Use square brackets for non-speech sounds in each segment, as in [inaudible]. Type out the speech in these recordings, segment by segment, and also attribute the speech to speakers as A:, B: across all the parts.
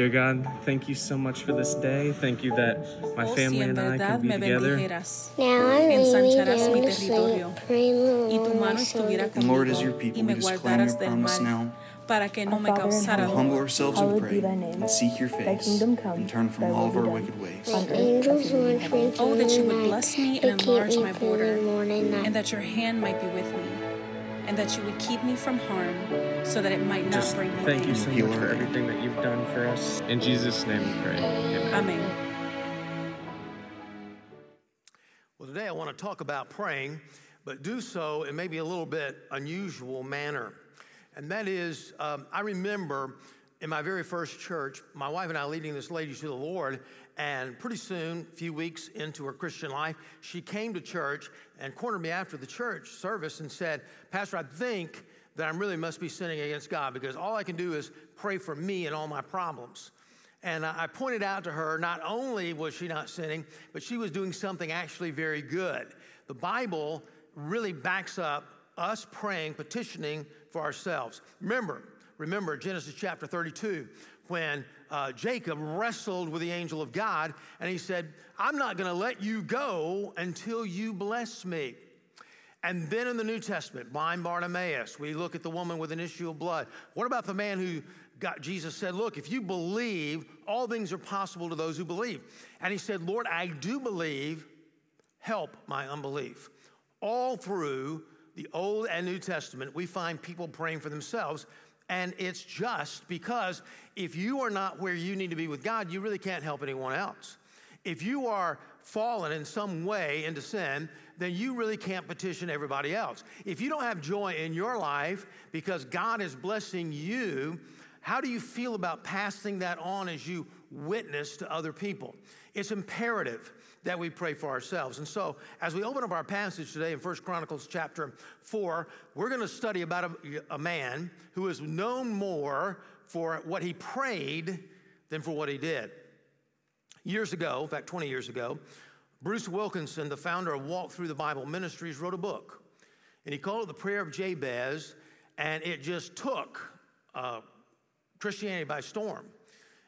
A: Dear God, thank you so much for this day. Thank you that my
B: Oh,
A: family and I can be together.
C: Now I'm laying me
B: ensancharás
C: down
B: mi
C: to sleep,
B: territorio
C: praying the
B: y tu
C: Lord
B: mano
C: my
B: estuviera
C: son.
D: And Lord, as your people, we just claim your promise now.
B: para que no me
E: Father in
B: causara
D: We
E: heaven,
D: humble ourselves and pray and seek your face and turn from all of our wicked ways.
E: On earth
C: Angels
E: as it is in
C: watch me
E: heaven.
C: through
B: Oh, that you would bless me and enlarge my border, and that your hand might be with me, and that you would keep me from harm, so that it might not
A: Just
B: bring me
A: thank you
B: pain.
A: so
D: Heal
A: much for everything that you've done for us. In Jesus' name we pray. Amen.
B: Amén.
F: Well, today I want to talk about praying, but do so in maybe a little bit unusual manner. And that is, um, I remember in my very first church, my wife and I leading this lady to the Lord, and pretty soon, a few weeks into her Christian life, she came to church and cornered me after the church service and said, Pastor, I think that I really must be sinning against God because all I can do is pray for me and all my problems. And I pointed out to her not only was she not sinning, but she was doing something actually very good. The Bible really backs up us praying, petitioning for ourselves. Remember, remember Genesis chapter 32, when uh, Jacob wrestled with the angel of God and he said, I'm not going to let you go until you bless me. And then in the New Testament, blind Bartimaeus, we look at the woman with an issue of blood. What about the man who got Jesus said, Look, if you believe, all things are possible to those who believe. And he said, Lord, I do believe, help my unbelief. All through the Old and New Testament, we find people praying for themselves. And it's just because if you are not where you need to be with God, you really can't help anyone else. If you are fallen in some way into sin, then you really can't petition everybody else. If you don't have joy in your life because God is blessing you, how do you feel about passing that on as you witness to other people? It's imperative that we pray for ourselves. And so, as we open up our passage today in 1 Chronicles chapter 4, we're going to study about a, a man who is known more for what he prayed than for what he did. Years ago, in fact, 20 years ago, Bruce Wilkinson, the founder of Walk Through the Bible Ministries, wrote a book. And he called it The Prayer of Jabez, and it just took uh, Christianity by storm.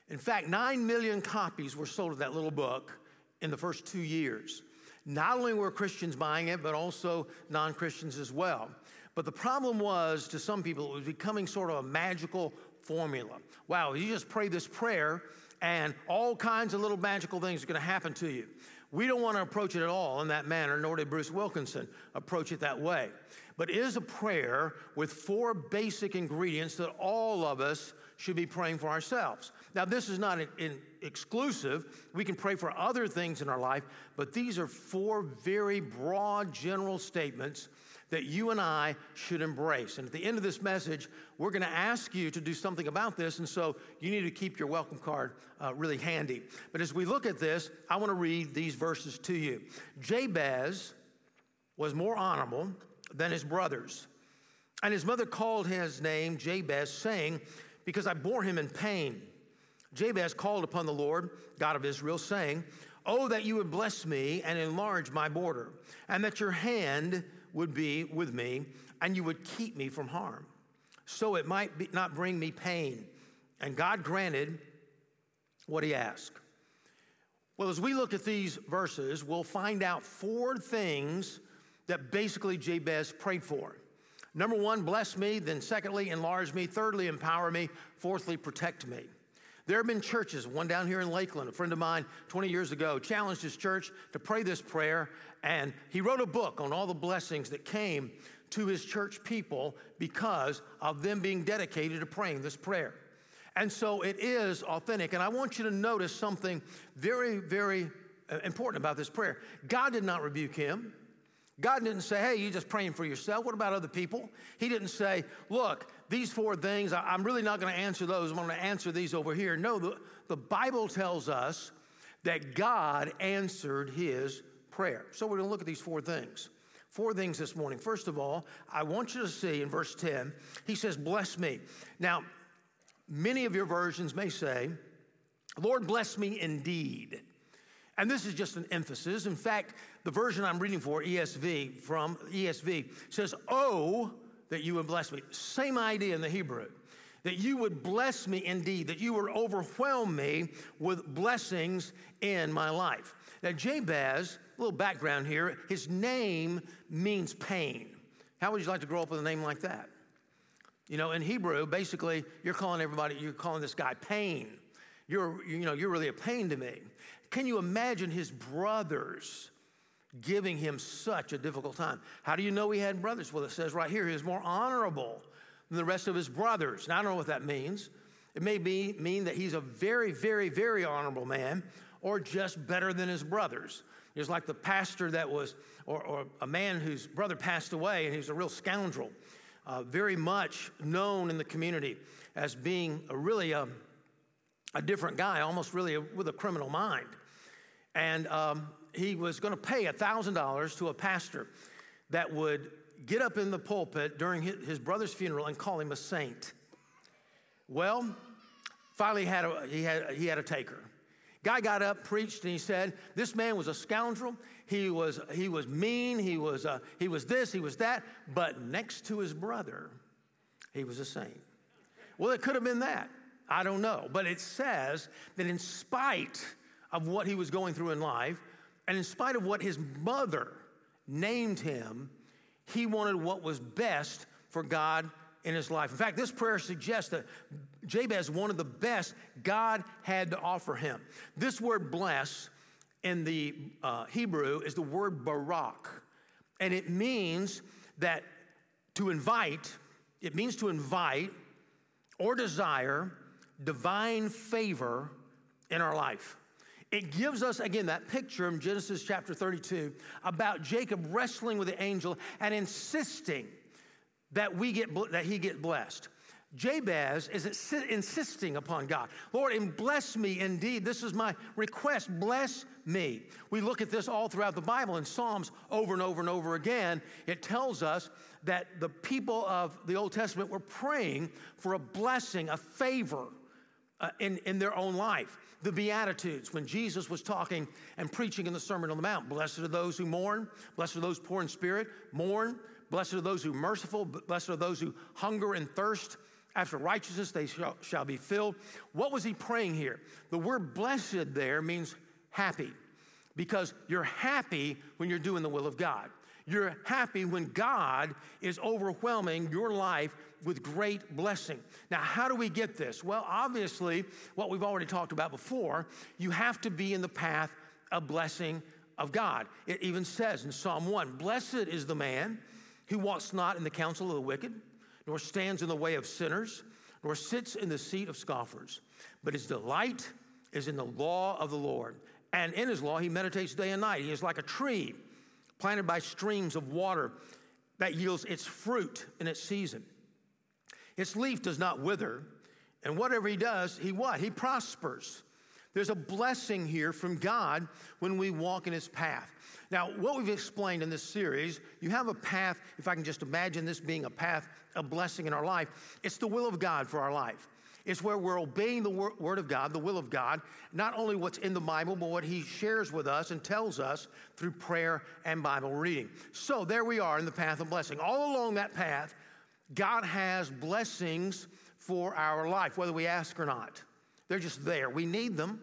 F: In fact, 9 million copies were sold of that little book in the first two years. Not only were Christians buying it, but also non Christians as well. But the problem was, to some people, it was becoming sort of a magical formula. Wow, you just pray this prayer, and all kinds of little magical things are going to happen to you. We don't want to approach it at all in that manner, nor did Bruce Wilkinson approach it that way. But it is a prayer with four basic ingredients that all of us should be praying for ourselves. Now, this is not exclusive. We can pray for other things in our life, but these are four very broad, general statements that you and I should embrace. And at the end of this message, we're going to ask you to do something about this. And so you need to keep your welcome card uh, really handy. But as we look at this, I want to read these verses to you. Jabez was more honorable than his brothers. And his mother called his name Jabez, saying, Because I bore him in pain. Jabez called upon the Lord, God of Israel, saying, Oh, that you would bless me and enlarge my border, and that your hand would be with me, and you would keep me from harm, so it might be, not bring me pain. And God granted what he asked. Well, as we look at these verses, we'll find out four things that basically Jabez prayed for. Number one, bless me. Then, secondly, enlarge me. Thirdly, empower me. Fourthly, protect me. There have been churches, one down here in Lakeland, a friend of mine 20 years ago challenged his church to pray this prayer, and he wrote a book on all the blessings that came to his church people because of them being dedicated to praying this prayer. And so it is authentic. And I want you to notice something very, very uh, important about this prayer. God did not rebuke him. God didn't say, hey, you're just praying for yourself. What about other people? He didn't say, look, these four things, I'm really not going to answer those. I'm going to answer these over here. No, the, the Bible tells us that God answered his prayer. So we're going to look at these four things. Four things this morning. First of all, I want you to see in verse 10, he says, bless me. Now, many of your versions may say, Lord, bless me indeed. And this is just an emphasis. In fact, the version I'm reading for, ESV, from ESV, says, Oh, that you would bless me. Same idea in the Hebrew. that you would bless me indeed, that you would overwhelm me with blessings in my life. Now, Jabez, a little background here, his name means pain. How would you like to grow up with a name like that? You know, in Hebrew, basically, you're calling everybody, you're calling this guy pain. You're, you know, you're really a pain to me. Can you imagine his brothers giving him such a difficult time? How do you know he had brothers? Well, it says right here, he was more honorable than the rest of his brothers. Now, I don't know what that means. It may be, mean that he's a very, very, very honorable man or just better than his brothers. It's like the pastor that was, or, or a man whose brother passed away and he was a real scoundrel, uh, very much known in the community as being a really a, um, a different guy, almost really a, with a criminal mind. And um, he was going to pay $1,000 to a pastor that would get up in the pulpit during his brother's funeral and call him a saint. Well, finally had a, he, had, he had a taker. Guy got up, preached, and he said, This man was a scoundrel. He was, he was mean. He was, uh, he was this, he was that. But next to his brother, he was a saint. Well, it could have been that. I don't know. But it says that in spite of what he was going through in life, and in spite of what his mother named him, he wanted what was best for God in his life. In fact, this prayer suggests that Jabez wanted the best God had to offer him. This word bless in the uh, Hebrew is the word barak, and it means that to invite, it means to invite or desire divine favor in our life. It gives us, again, that picture in Genesis chapter 32 about Jacob wrestling with the angel and insisting that, we get, that he get blessed. Jabez is insisting upon God. Lord, and bless me indeed. This is my request. Bless me. We look at this all throughout the Bible in Psalms over and over and over again. It tells us that the people of the Old Testament were praying for a blessing, a favor uh, in, in their own life the Beatitudes, when Jesus was talking and preaching in the Sermon on the Mount. Blessed are those who mourn, blessed are those poor in spirit, mourn, blessed are those who are merciful, blessed are those who hunger and thirst after righteousness, they shall, shall be filled. What was he praying here? The word blessed there means happy because you're happy when you're doing the will of God. You're happy when God is overwhelming your life with great blessing. Now, how do we get this? Well, obviously, what we've already talked about before, you have to be in the path of blessing of God. It even says in Psalm 1 Blessed is the man who walks not in the counsel of the wicked, nor stands in the way of sinners, nor sits in the seat of scoffers, but his delight is in the law of the Lord. And in his law, he meditates day and night. He is like a tree planted by streams of water that yields its fruit in its season. Its leaf does not wither, and whatever he does, he what? He prospers. There's a blessing here from God when we walk in his path. Now, what we've explained in this series, you have a path, if I can just imagine this being a path, a blessing in our life, it's the will of God for our life. It's where we're obeying the word of God, the will of God, not only what's in the Bible, but what He shares with us and tells us through prayer and Bible reading. So there we are in the path of blessing. All along that path, God has blessings for our life, whether we ask or not. They're just there. We need them.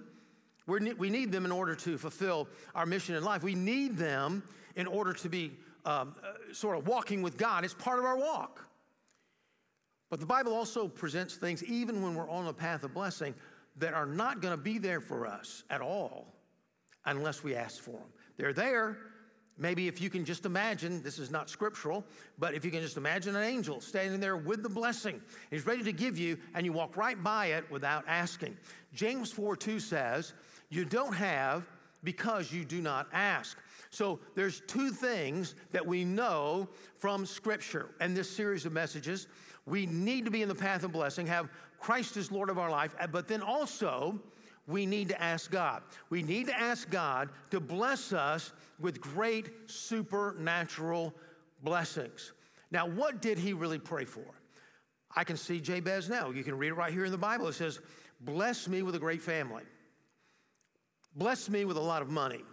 F: We're, we need them in order to fulfill our mission in life. We need them in order to be um, uh, sort of walking with God. It's part of our walk. But the Bible also presents things, even when we're on a path of blessing, that are not going to be there for us at all unless we ask for them. They're there, Maybe if you can just imagine, this is not scriptural, but if you can just imagine an angel standing there with the blessing, he's ready to give you, and you walk right by it without asking. James 4 2 says, You don't have because you do not ask. So there's two things that we know from scripture and this series of messages. We need to be in the path of blessing, have Christ as Lord of our life, but then also we need to ask God. We need to ask God to bless us with great supernatural blessings. Now, what did he really pray for? I can see Jabez now. You can read it right here in the Bible. It says, Bless me with a great family. Bless me with a lot of money.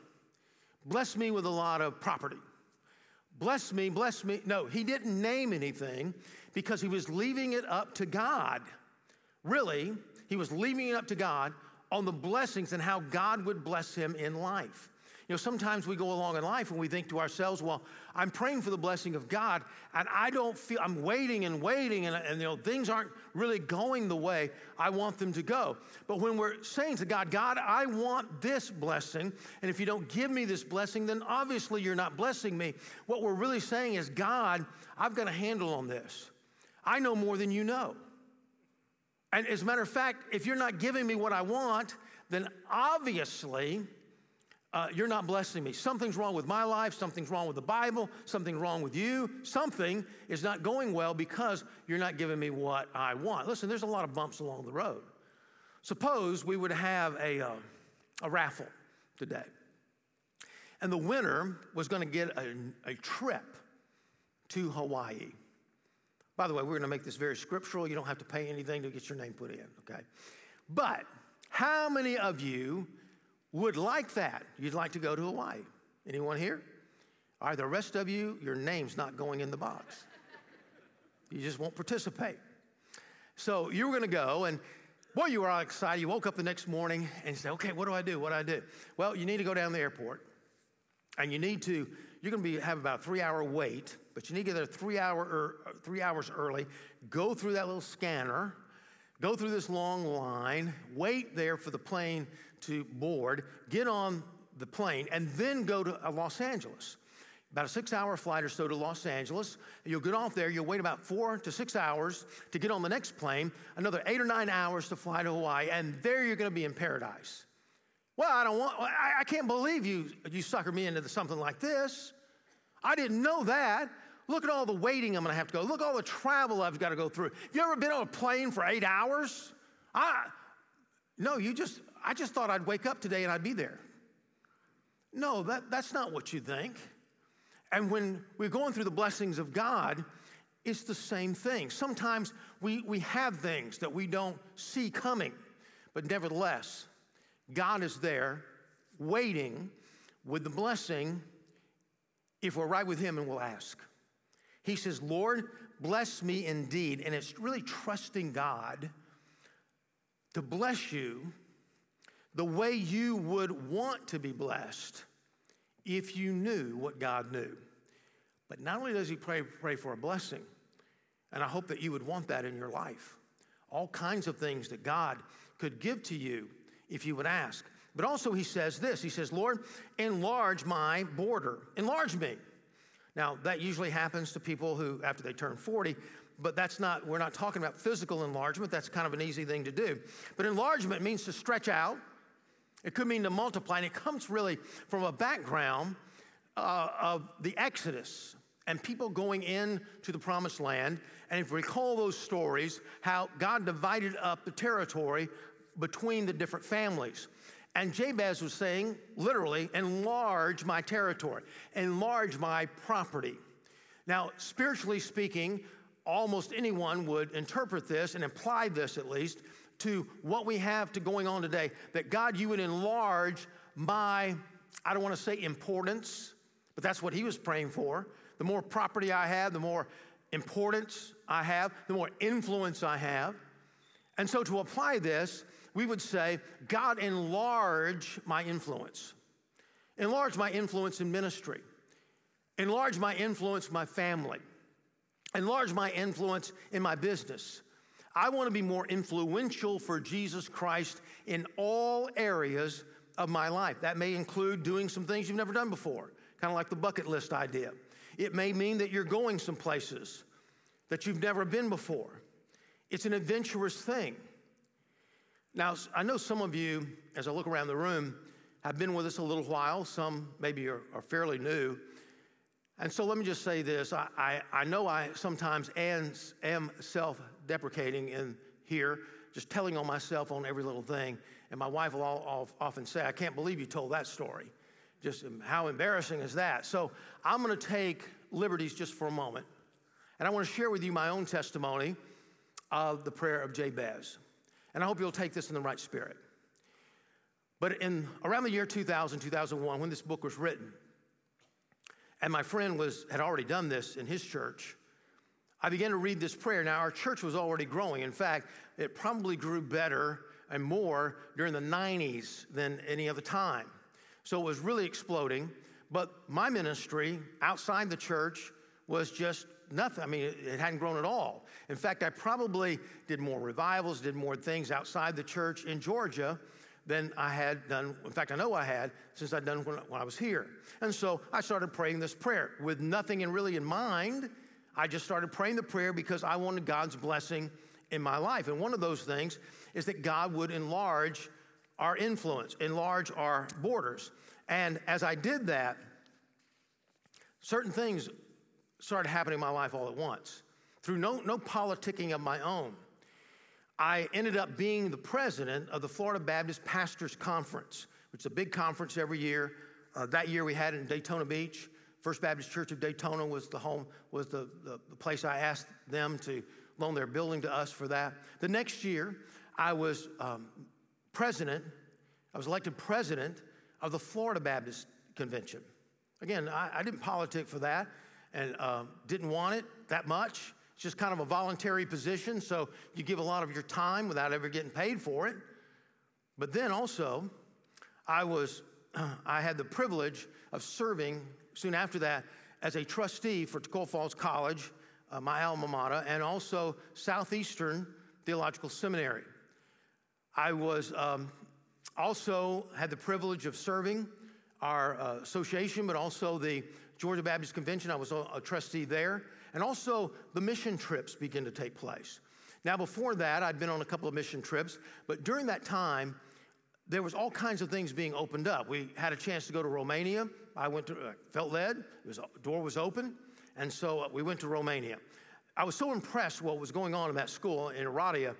F: Bless me with a lot of property. Bless me, bless me. No, he didn't name anything because he was leaving it up to God. Really, he was leaving it up to God on the blessings and how God would bless him in life. You know, sometimes we go along in life and we think to ourselves, well, I'm praying for the blessing of God, and I don't feel, I'm waiting and waiting, and, and, you know, things aren't really going the way I want them to go. But when we're saying to God, God, I want this blessing, and if you don't give me this blessing, then obviously you're not blessing me. What we're really saying is, God, I've got a handle on this. I know more than you know. And as a matter of fact, if you're not giving me what I want, then obviously, uh, you're not blessing me. Something's wrong with my life. Something's wrong with the Bible. Something's wrong with you. Something is not going well because you're not giving me what I want. Listen, there's a lot of bumps along the road. Suppose we would have a, uh, a raffle today, and the winner was going to get a, a trip to Hawaii. By the way, we're going to make this very scriptural. You don't have to pay anything to get your name put in, okay? But how many of you would like that. You'd like to go to Hawaii. Anyone here? All right, the rest of you, your name's not going in the box. You just won't participate. So you were going to go, and boy, you were all excited. You woke up the next morning and said, okay, what do I do? What do I do? Well, you need to go down to the airport, and you need to, you're going to be, have about a three hour wait, but you need to get there three, hour, er, three hours early, go through that little scanner, go through this long line, wait there for the plane to board, get on the plane, and then go to uh, Los Angeles. About a six hour flight or so to Los Angeles. You'll get off there, you'll wait about four to six hours to get on the next plane, another eight or nine hours to fly to Hawaii, and there you're gonna be in paradise. Well, I don't want, I, I can't believe you, you suckered me into something like this. I didn't know that. Look at all the waiting I'm gonna have to go. Look all the travel I've got to go through. Have you ever been on a plane for eight hours? I, no, you just, I just thought I'd wake up today and I'd be there. No, that, that's not what you think. And when we're going through the blessings of God, it's the same thing. Sometimes we, we have things that we don't see coming, but nevertheless, God is there waiting with the blessing if we're right with Him and we'll ask. He says, Lord, bless me indeed. And it's really trusting God to bless you the way you would want to be blessed if you knew what God knew. But not only does he pray, pray for a blessing, and I hope that you would want that in your life, all kinds of things that God could give to you if you would ask. But also, he says this He says, Lord, enlarge my border, enlarge me. Now, that usually happens to people who, after they turn 40, but that's not, we're not talking about physical enlargement. That's kind of an easy thing to do. But enlargement means to stretch out, it could mean to multiply, and it comes really from a background uh, of the Exodus and people going into the promised land. And if you recall those stories, how God divided up the territory between the different families. And Jabez was saying, literally, enlarge my territory, enlarge my property. Now, spiritually speaking, almost anyone would interpret this and imply this at least to what we have to going on today. That God, you would enlarge my, I don't want to say importance, but that's what he was praying for. The more property I have, the more importance I have, the more influence I have. And so to apply this, we would say, God, enlarge my influence. Enlarge my influence in ministry. Enlarge my influence in my family. Enlarge my influence in my business. I want to be more influential for Jesus Christ in all areas of my life. That may include doing some things you've never done before, kind of like the bucket list idea. It may mean that you're going some places that you've never been before. It's an adventurous thing. Now, I know some of you, as I look around the room, have been with us a little while. Some maybe are, are fairly new. And so let me just say this I, I, I know I sometimes am, self deprecating in here, just telling on myself on every little thing. And my wife will all, all, often say, I can't believe you told that story. Just um, how embarrassing is that? So I'm going to take liberties just for a moment. And I want to share with you my own testimony of the prayer of Jabez. And I hope you'll take this in the right spirit. But in around the year 2000, 2001, when this book was written, and my friend was, had already done this in his church, I began to read this prayer. Now, our church was already growing. In fact, it probably grew better and more during the 90s than any other time. So it was really exploding. But my ministry outside the church was just nothing. I mean, it, hadn't grown at all. In fact, I probably did more revivals, did more things outside the church in Georgia than I had done. In fact, I know I had since I'd done when, when I was here. And so I started praying this prayer with nothing in really in mind. I just started praying the prayer because I wanted God's blessing in my life. And one of those things is that God would enlarge our influence, enlarge our borders. And as I did that, certain things started happening in my life all at once through no, no politicking of my own. I ended up being the president of the Florida Baptist Pastors Conference, which is a big conference every year. Uh, that year we had it in Daytona Beach. First Baptist Church of Daytona was the home, was the, the, the place I asked them to loan their building to us for that. The next year, I was um, president, I was elected president of the Florida Baptist Convention. Again, I, I didn't politic for that and uh, didn't want it that much. It's just kind of a voluntary position, so you give a lot of your time without ever getting paid for it. But then also, I was, [clears throat] I had the privilege of serving soon after that as a trustee for Toccoa Falls College, uh, my alma mater, and also Southeastern Theological Seminary. I was um, also had the privilege of serving our uh, association, but also the Georgia Baptist Convention. I was a, trustee there. And also, the mission trips begin to take place. Now, before that, I'd been on a couple of mission trips, but during that time, there was all kinds of things being opened up. We had a chance to go to Romania. I went to, uh, felt led. Was, door was open, and so uh, we went to Romania. I was so impressed what was going on in that school in Oradea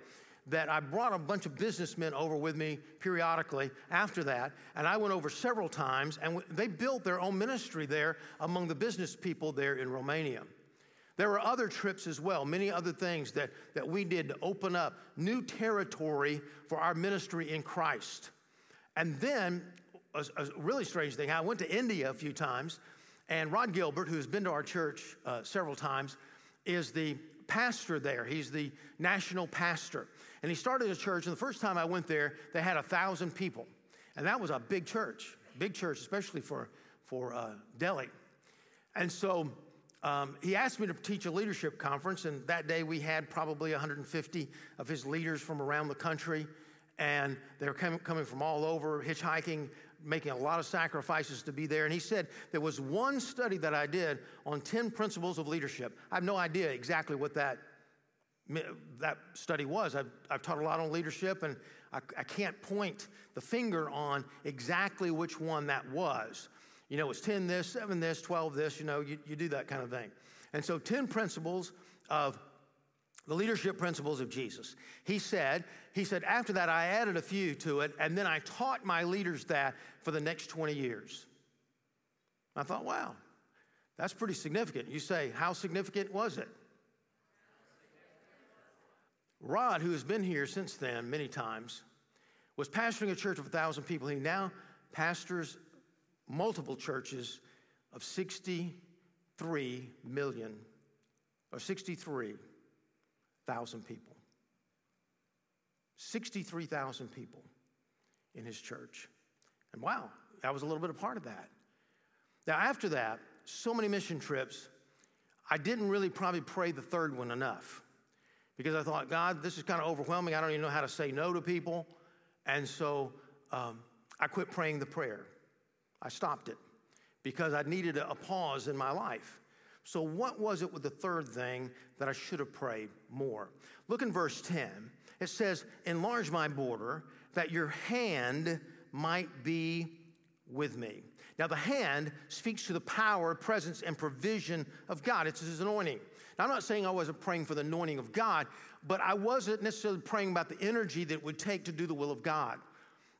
F: that I brought a bunch of businessmen over with me periodically after that, and I went over several times, and they built their own ministry there among the business people there in Romania. There were other trips as well, many other things that, that we did to open up new territory for our ministry in Christ. And then, a, a really strange thing, I went to India a few times, and Rod Gilbert, who's been to our church uh, several times, is the pastor there. He's the national pastor. And he started a church, and the first time I went there, they had a thousand people. And that was a big church, big church, especially for, for uh, Delhi. And so um, he asked me to teach a leadership conference, and that day we had probably 150 of his leaders from around the country. And they were coming, coming from all over, hitchhiking, making a lot of sacrifices to be there. And he said there was one study that I did on 10 principles of leadership. I have no idea exactly what that that study was. I've, I've taught a lot on leadership, and I, I can't point the finger on exactly which one that was. You know, it's 10 this, 7 this, 12 this, you know, you, you do that kind of thing. And so, 10 principles of the leadership principles of Jesus. He said, he said, after that, I added a few to it, and then I taught my leaders that for the next 20 years. I thought, wow, that's pretty significant. You say, how significant was it? Rod, who has been here since then many times, was pastoring a church of a thousand people. He now pastors multiple churches of 63 million or 63,000 people. 63,000 people in his church. And wow, I was a little bit a part of that. Now, after that, so many mission trips, I didn't really probably pray the third one enough because I thought, God, this is kind of overwhelming. I don't even know how to say no to people. And so um, I quit praying the prayer. I stopped it because I needed a, a pause in my life. So, what was it with the third thing that I should have prayed more? Look in verse 10. It says, Enlarge my border that your hand might be with me. Now, the hand speaks to the power, presence, and provision of God. It's his anointing. Now, I'm not saying I wasn't praying for the anointing of God, but I wasn't necessarily praying about the energy that it would take to do the will of God.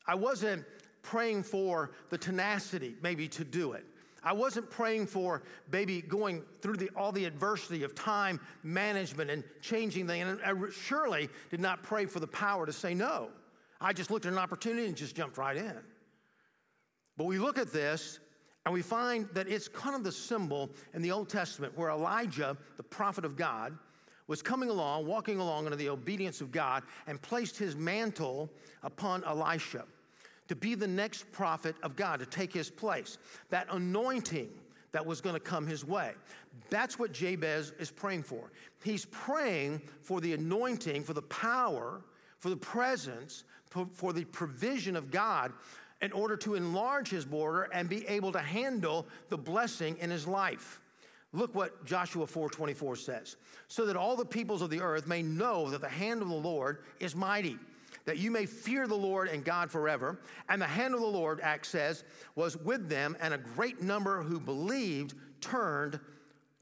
F: I wasn't praying for the tenacity, maybe, to do it. I wasn't praying for maybe going through the, all the adversity of time management and changing things. And I surely did not pray for the power to say no. I just looked at an opportunity and just jumped right in. But we look at this and we find that it's kind of the symbol in the Old Testament where Elijah, the prophet of God, was coming along, walking along under the obedience of God, and placed his mantle upon Elisha to be the next prophet of God, to take his place. That anointing that was going to come his way. That's what Jabez is praying for. He's praying for the anointing, for the power, for the presence, for the provision of God in order to enlarge his border and be able to handle the blessing in his life. Look what Joshua 4:24 says. So that all the peoples of the earth may know that the hand of the Lord is mighty that you may fear the Lord and God forever. And the hand of the Lord, Acts says, was with them, and a great number who believed turned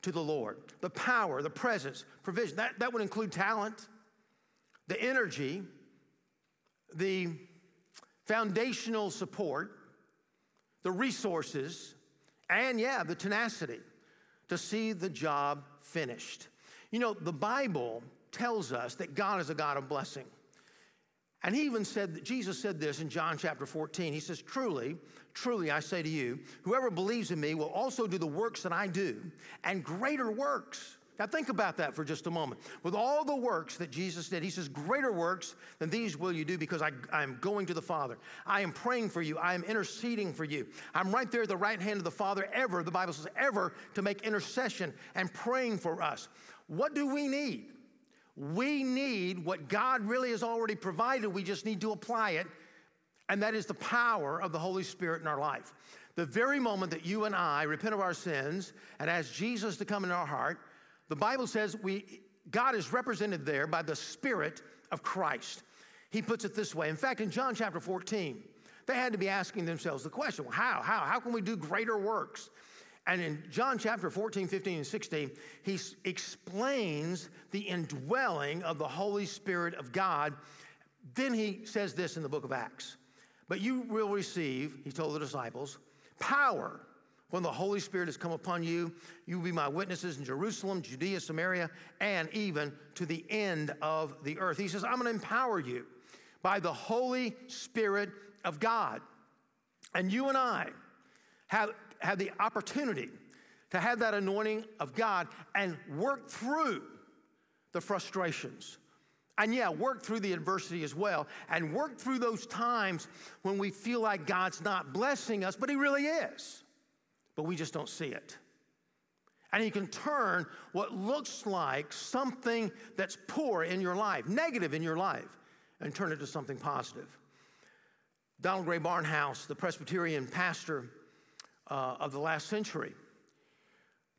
F: to the Lord. The power, the presence, provision, that, that would include talent, the energy, the foundational support, the resources, and yeah, the tenacity to see the job finished. You know, the Bible tells us that God is a God of blessing. And he even said, Jesus said this in John chapter 14. He says, Truly, truly, I say to you, whoever believes in me will also do the works that I do, and greater works. Now, think about that for just a moment. With all the works that Jesus did, he says, Greater works than these will you do because I, am going to the Father. I am praying for you. I am interceding for you. I'm right there at the right hand of the Father, ever, the Bible says, ever to make intercession and praying for us. What do we need? We need what God really has already provided. We just need to apply it. And that is the power of the Holy Spirit in our life. The very moment that you and I repent of our sins and ask Jesus to come in our heart, the Bible says we, God is represented there by the Spirit of Christ. He puts it this way. In fact, in John chapter 14, they had to be asking themselves the question well, how? How? How can we do greater works? And in John chapter 14, 15, and 16, he explains the indwelling of the Holy Spirit of God. Then he says this in the book of Acts But you will receive, he told the disciples, power when the Holy Spirit has come upon you. You will be my witnesses in Jerusalem, Judea, Samaria, and even to the end of the earth. He says, I'm going to empower you by the Holy Spirit of God. And you and I have have the opportunity to have that anointing of God and work through the frustrations. And yeah, work through the adversity as well, and work through those times when we feel like God's not blessing us, but He really is. But we just don't see it. And He can turn what looks like something that's poor in your life, negative in your life, and turn it to something positive. Donald Grey Barnhouse, the Presbyterian pastor, uh, of the last century.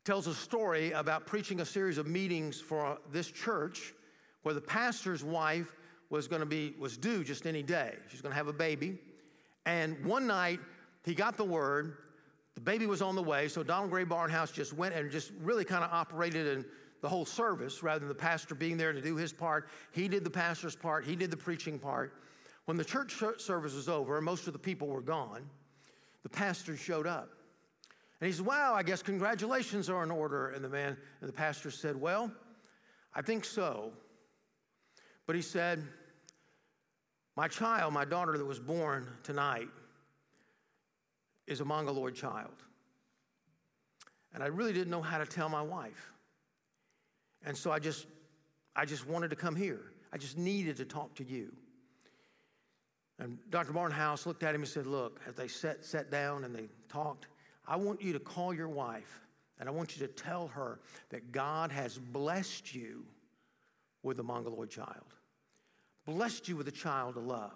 F: Tells a story about preaching a series of meetings for this church where the pastor's wife was going to be was due just any day. She's going to have a baby. And one night he got the word, the baby was on the way, so Donald Grey Barnhouse just went and just really kind of operated in the whole service rather than the pastor being there to do his part. He did the pastor's part, he did the preaching part. When the church service was over and most of the people were gone, the pastor showed up. And he said, Wow, I guess congratulations are in order. And the man, and the pastor said, Well, I think so. But he said, My child, my daughter that was born tonight, is a Mongoloid child. And I really didn't know how to tell my wife. And so I just, I just wanted to come here. I just needed to talk to you. And Dr. Barnhouse looked at him and said, Look, as they sat, sat down and they talked, I want you to call your wife and I want you to tell her that God has blessed you with a Mongoloid child, blessed you with a child to love,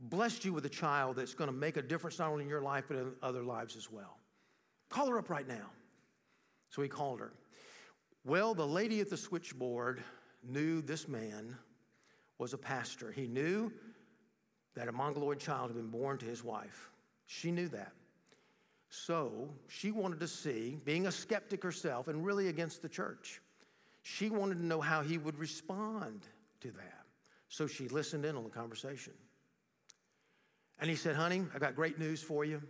F: blessed you with a child that's going to make a difference not only in your life but in other lives as well. Call her up right now. So he called her. Well, the lady at the switchboard knew this man was a pastor. He knew that a Mongoloid child had been born to his wife. She knew that. So she wanted to see, being a skeptic herself and really against the church, she wanted to know how he would respond to that. So she listened in on the conversation. And he said, Honey, I've got great news for you.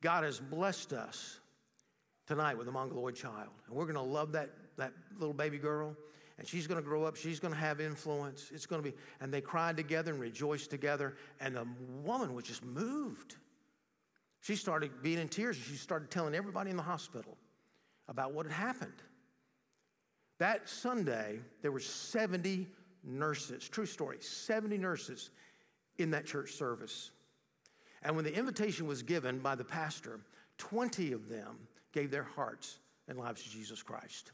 F: God has blessed us tonight with a Mongoloid child. And we're going to love that, that little baby girl. And she's going to grow up. She's going to have influence. It's going to be, and they cried together and rejoiced together. And the woman was just moved. She started being in tears and she started telling everybody in the hospital about what had happened. That Sunday, there were 70 nurses, true story, 70 nurses in that church service. And when the invitation was given by the pastor, 20 of them gave their hearts and lives to Jesus Christ.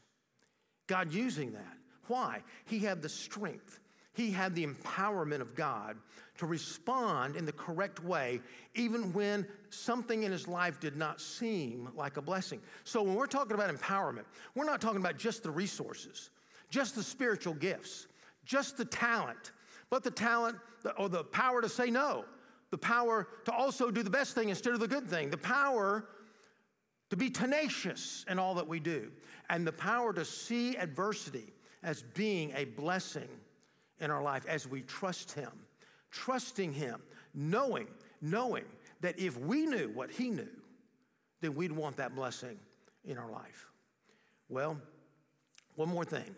F: God using that. Why? He had the strength, he had the empowerment of God to respond in the correct way, even when something in his life did not seem like a blessing. So, when we're talking about empowerment, we're not talking about just the resources, just the spiritual gifts, just the talent, but the talent or the power to say no, the power to also do the best thing instead of the good thing, the power to be tenacious in all that we do, and the power to see adversity as being a blessing in our life as we trust Him. Trusting Him, knowing, knowing that if we knew what He knew, then we'd want that blessing in our life. Well, one more thing,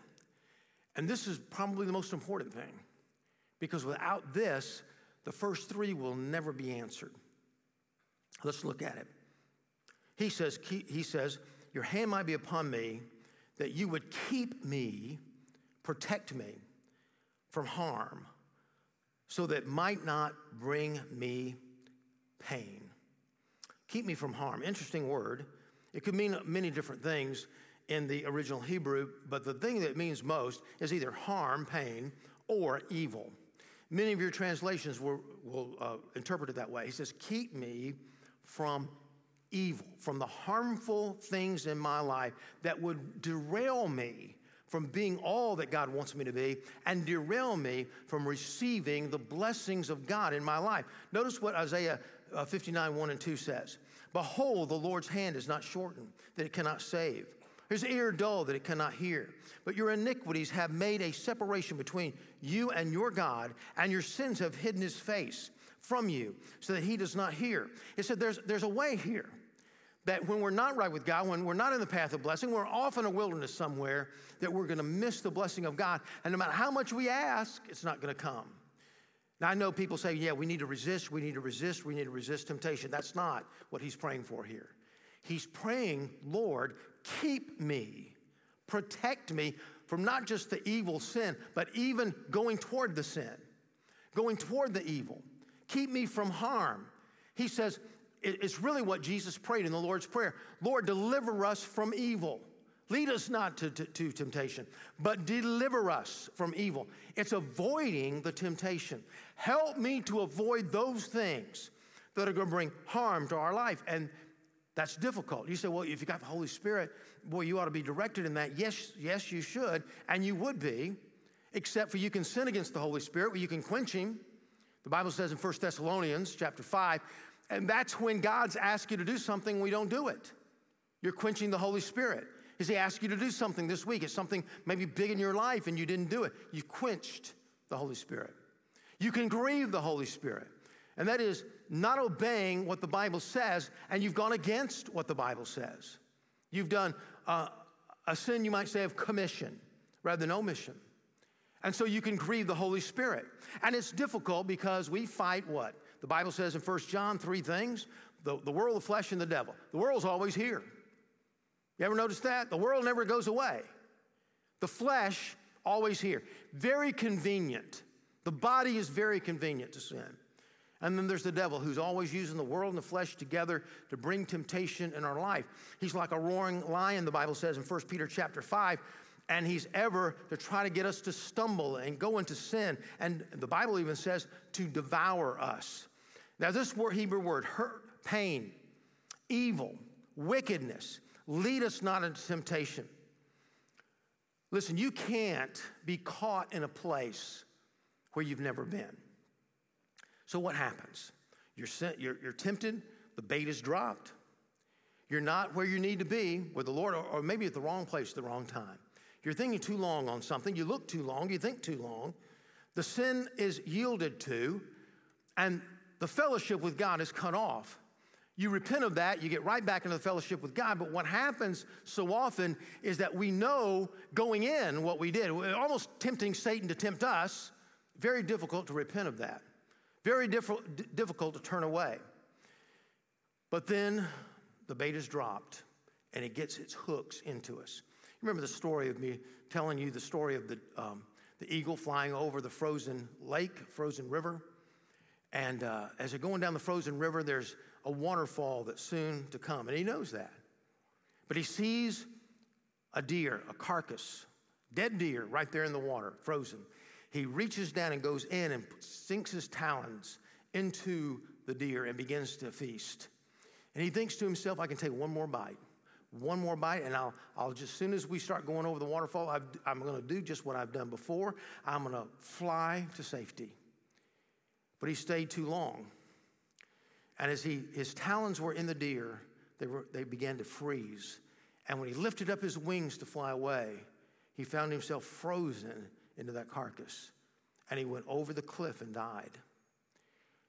F: and this is probably the most important thing, because without this, the first three will never be answered. Let's look at it. He says, he says, Your hand might be upon me, that you would keep me, protect me from harm so that might not bring me pain. Keep me from harm. Interesting word. It could mean many different things in the original Hebrew, but the thing that means most is either harm, pain, or evil. Many of your translations will, will uh, interpret it that way. He says, Keep me from evil, from the harmful things in my life that would derail me from being all that God wants me to be and derail me from receiving the blessings of God in my life. Notice what Isaiah uh, 59 1 and 2 says Behold, the Lord's hand is not shortened, that it cannot save. His ear dull, that it cannot hear. But your iniquities have made a separation between you and your God, and your sins have hidden his face from you so that he does not hear. It said there's, there's a way here that when we're not right with God, when we're not in the path of blessing, we're off in a wilderness somewhere, that we're going to miss the blessing of God. And no matter how much we ask, it's not going to come. Now, I know people say, yeah, we need to resist, we need to resist, we need to resist temptation. That's not what he's praying for here. He's praying, Lord, keep me, protect me from not just the evil sin, but even going toward the sin, going toward the evil. Keep me from harm. He says, it's really what Jesus prayed in the Lord's Prayer Lord, deliver us from evil. Lead us not to, to, to, temptation, but deliver us from evil. It's avoiding the temptation. Help me to avoid those things that are going to bring harm to our life. And that's difficult. You say, well, if you got the Holy Spirit, boy, you ought to be directed in that. Yes, yes, you should, and you would be, except for you can sin against the Holy Spirit, but you can quench him. The Bible says in 1 Thessalonians chapter 5 and that's when God's asked you to do something, we don't do it. You're quenching the Holy Spirit. Is He asked you to do something this week? It's something maybe big in your life and you didn't do it. You quenched the Holy Spirit. You can grieve the Holy Spirit. And that is not obeying what the Bible says, and you've gone against what the Bible says. You've done uh, a sin, you might say, of commission rather than omission. And so you can grieve the Holy Spirit. And it's difficult because we fight what? The Bible says in 1 John three things the, the world, the flesh, and the devil. The world's always here. You ever notice that? The world never goes away. The flesh, always here. Very convenient. The body is very convenient to sin. And then there's the devil who's always using the world and the flesh together to bring temptation in our life. He's like a roaring lion, the Bible says in 1 Peter chapter 5, and he's ever to try to get us to stumble and go into sin. And the Bible even says to devour us. Now, this word, Hebrew word, hurt, pain, evil, wickedness, lead us not into temptation. Listen, you can't be caught in a place where you've never been. So, what happens? You're, you're, you're tempted, the bait is dropped. You're not where you need to be with the Lord, or, or maybe at the wrong place at the wrong time. You're thinking too long on something, you look too long, you think too long. The sin is yielded to, and the fellowship with God is cut off. You repent of that, you get right back into the fellowship with God. But what happens so often is that we know going in what we did, almost tempting Satan to tempt us. Very difficult to repent of that, very diff- difficult to turn away. But then the bait is dropped and it gets its hooks into us. You remember the story of me telling you the story of the, um, the eagle flying over the frozen lake, frozen river. And uh, as they're going down the frozen river, there's a waterfall that's soon to come. And he knows that. But he sees a deer, a carcass, dead deer right there in the water, frozen. He reaches down and goes in and sinks his talons into the deer and begins to feast. And he thinks to himself, I can take one more bite. One more bite, and I'll, I'll just, as soon as we start going over the waterfall, i I'm going to do just what I've done before. I'm going to fly to safety. But he stayed too long. And as he, his talons were in the deer, they, were, they began to freeze. And when he lifted up his wings to fly away, he found himself frozen into that carcass. And he went over the cliff and died.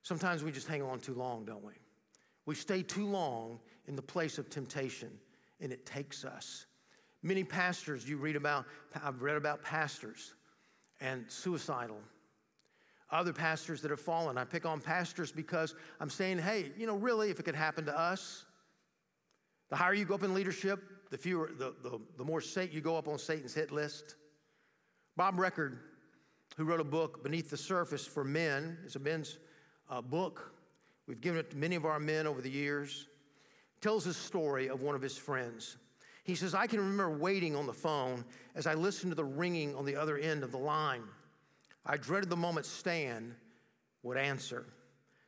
F: Sometimes we just hang on too long, don't we? We stay too long in the place of temptation, and it takes us. Many pastors, you read about, I've read about pastors and suicidal. Other pastors that have fallen. I pick on pastors because I'm saying, hey, you know, really, if it could happen to us, the higher you go up in leadership, the fewer, the, the, the more you go up on Satan's hit list. Bob Reccord, who wrote a book, Beneath the Surface for Men, it's a men's uh, book. We've given it to many of our men over the years. Tells a story of one of his friends. He says, I can remember waiting on the phone as I listened to the ringing on the other end of the line. I dreaded the moment Stan would answer.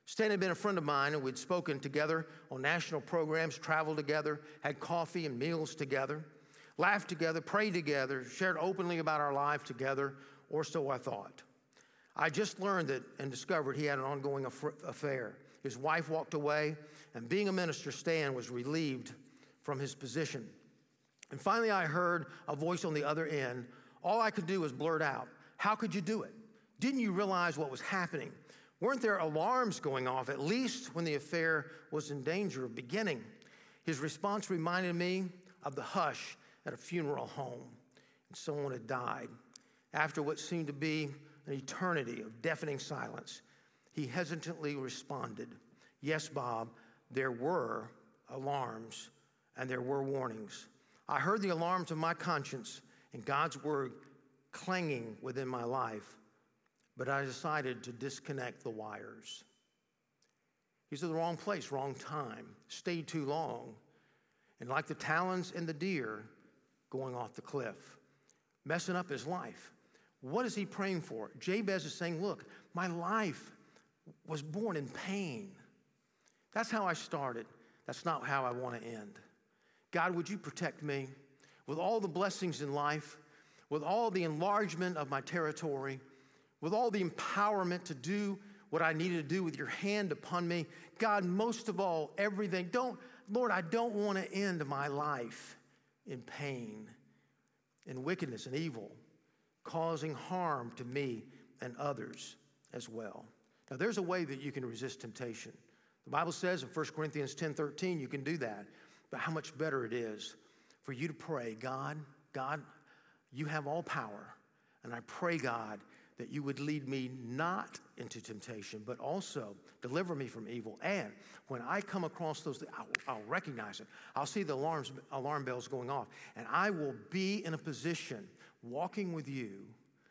F: Stan had been a friend of mine, and we'd spoken together on national programs, traveled together, had coffee and meals together, laughed together, prayed together, shared openly about our life together, or so I thought. I just learned that and discovered he had an ongoing affair. His wife walked away, and being a minister, Stan was relieved from his position. And finally, I heard a voice on the other end. All I could do was blurt out, How could you do it? Didn't you realize what was happening? Weren't there alarms going off, at least when the affair was in danger of beginning? His response reminded me of the hush at a funeral home, and someone had died. After what seemed to be an eternity of deafening silence, he hesitantly responded, Yes, Bob, there were alarms and there were warnings. I heard the alarms of my conscience and God's word clanging within my life but I decided to disconnect the wires. He's in the wrong place, wrong time, stayed too long. And like the talons and the deer going off the cliff, messing up his life. What is he praying for? Jabez is saying, Look, my life was born in pain. That's how I started. That's not how I want to end. God, would you protect me with all the blessings in life, with all the enlargement of my territory? with all the empowerment to do what I needed to do with your hand upon me. God, most of all, everything. Don't, Lord, I don't want to end my life in pain, in wickedness and evil, causing harm to me and others as well. Now, there's a way that you can resist temptation. The Bible says in 1 Corinthians 10 13, you can do that. But how much better it is for you to pray, God, God, you have all power. And I pray, God, that you would lead me not into temptation, but also deliver me from evil. And when I come across those, I'll, I'll recognize it. I'll see the alarms, alarm bells going off, and I will be in a position walking with you,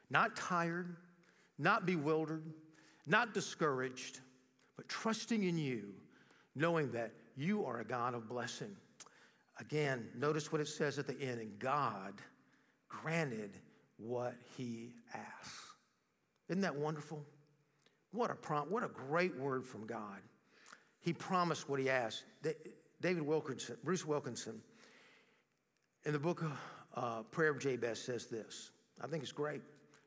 F: not tired, not bewildered, not discouraged, but trusting in you, knowing that you are a God of blessing. Again, notice what it says at the end, and God granted what he asked. Isn't that wonderful? What a prom- what a great word from God. He promised what he asked. David Wilkinson, Bruce Wilkinson, in the book of uh, Prayer of Jabez says this. I think it's great.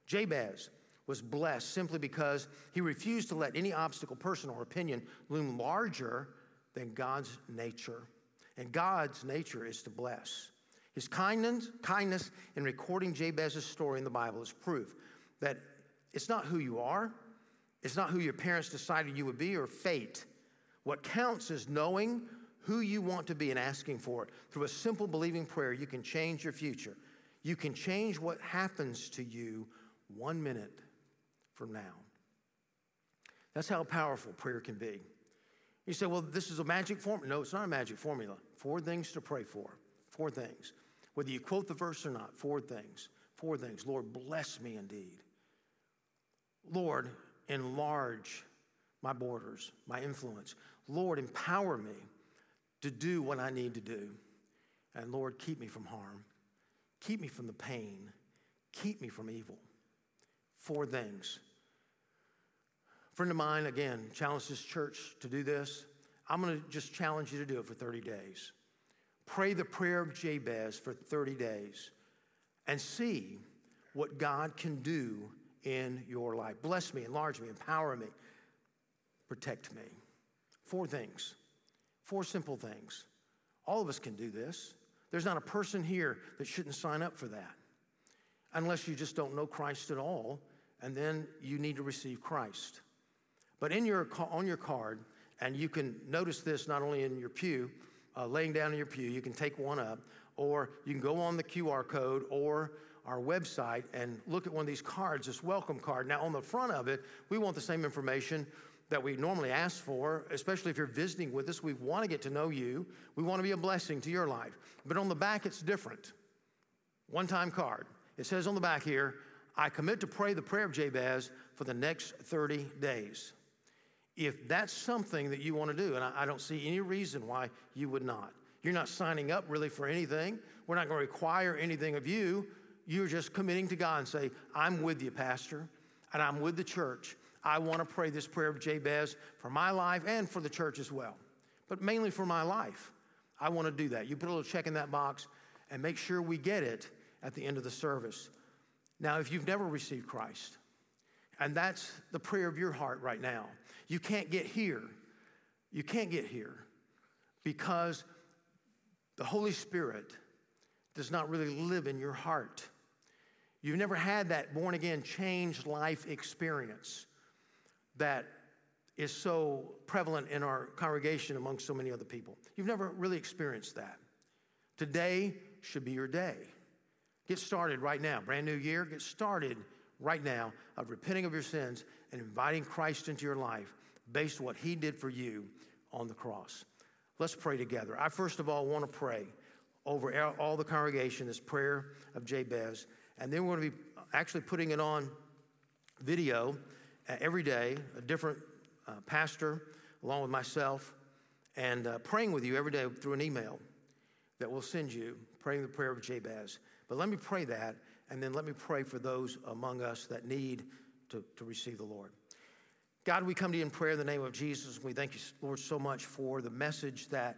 F: Jabez was blessed simply because he refused to let any obstacle, person, or opinion loom larger than God's nature. And God's nature is to bless. His kindness, kindness in recording Jabez's story in the Bible is proof that it's not who you are, it's not who your parents decided you would be or fate. What counts is knowing who you want to be and asking for it. Through a simple believing prayer, you can change your future. You can change what happens to you one minute from now. That's how powerful prayer can be. You say, well, this is a magic formula. No, it's not a magic formula. Four things to pray for. Four things. Whether you quote the verse or not, four things. Four things. Lord, bless me indeed. Lord, enlarge my borders, my influence. Lord, empower me to do what I need to do. And Lord, keep me from harm. Keep me from the pain. Keep me from evil. Four things. A friend of mine, again, challenged his church to do this. I'm going to just challenge you to do it for 30 days. Pray the prayer of Jabez for 30 days and see what God can do in your life. Bless me, enlarge me, empower me, protect me. Four things, four simple things. All of us can do this. There's not a person here that shouldn't sign up for that unless you just don't know Christ at all, and then you need to receive Christ. But in your, on your card, and you can notice this not only in your pew, uh, laying down in your pew, you can take one up, or you can go on the QR code or our website and look at one of these cards, this welcome card. Now, on the front of it, we want the same information that we normally ask for, especially if you're visiting with us. We want to get to know you, we want to be a blessing to your life. But on the back, it's different. One time card. It says on the back here, I commit to pray the prayer of Jabez for the next 30 days. If that's something that you want to do, and I, I don't see any reason why you would not, you're not signing up really for anything. We're not going to require anything of you. You're just committing to God and say, I'm with you, Pastor, and I'm with the church. I want to pray this prayer of Jabez for my life and for the church as well, but mainly for my life. I want to do that. You put a little check in that box and make sure we get it at the end of the service. Now, if you've never received Christ, and that's the prayer of your heart right now, you can't get here. You can't get here because the Holy Spirit does not really live in your heart. You've never had that born again, changed life experience that is so prevalent in our congregation among so many other people. You've never really experienced that. Today should be your day. Get started right now. Brand new year, get started right now of repenting of your sins and inviting Christ into your life based on what he did for you on the cross. Let's pray together. I first of all want to pray over all the congregation this prayer of Jabez, and then we're going to be actually putting it on video uh, every day, a different uh, pastor along with myself, and uh, praying with you every day through an email that we'll send you, praying the prayer of Jabez. But let me pray that, and then let me pray for those among us that need to, to receive the Lord. God, we come to you in prayer in the name of Jesus. We thank you, Lord, so much for the message that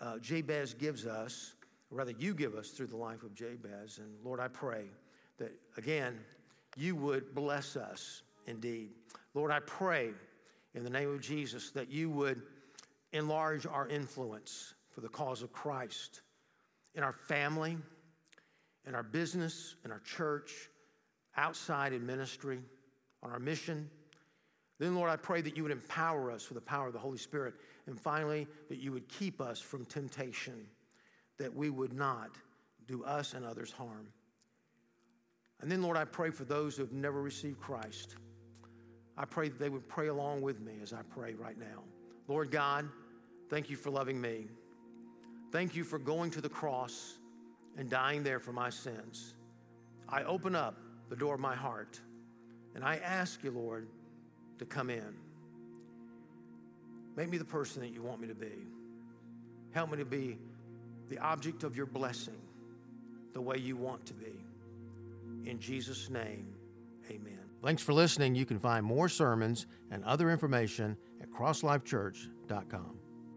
F: uh, Jabez gives us, or rather, you give us through the life of Jabez. And Lord, I pray that, again, you would bless us indeed. Lord, I pray in the name of Jesus that you would enlarge our influence for the cause of Christ in our family, in our business, in our church, outside in ministry, on our mission then, Lord, I pray that you would empower us with the power of the Holy Spirit. And finally, that you would keep us from temptation, that we would not do us and others harm. And then, Lord, I pray for those who have never received Christ. I pray that they would pray along with me as I pray right now. Lord God, thank you for loving me. Thank you for going to the cross and dying there for my sins. I open up the door of my heart and I ask you, Lord, to come in. Make me the person that you want me to be. Help me to be the object of your blessing the way you want to be. In Jesus' name, amen. Thanks for listening. You can find more sermons and other information at crosslifechurch.com.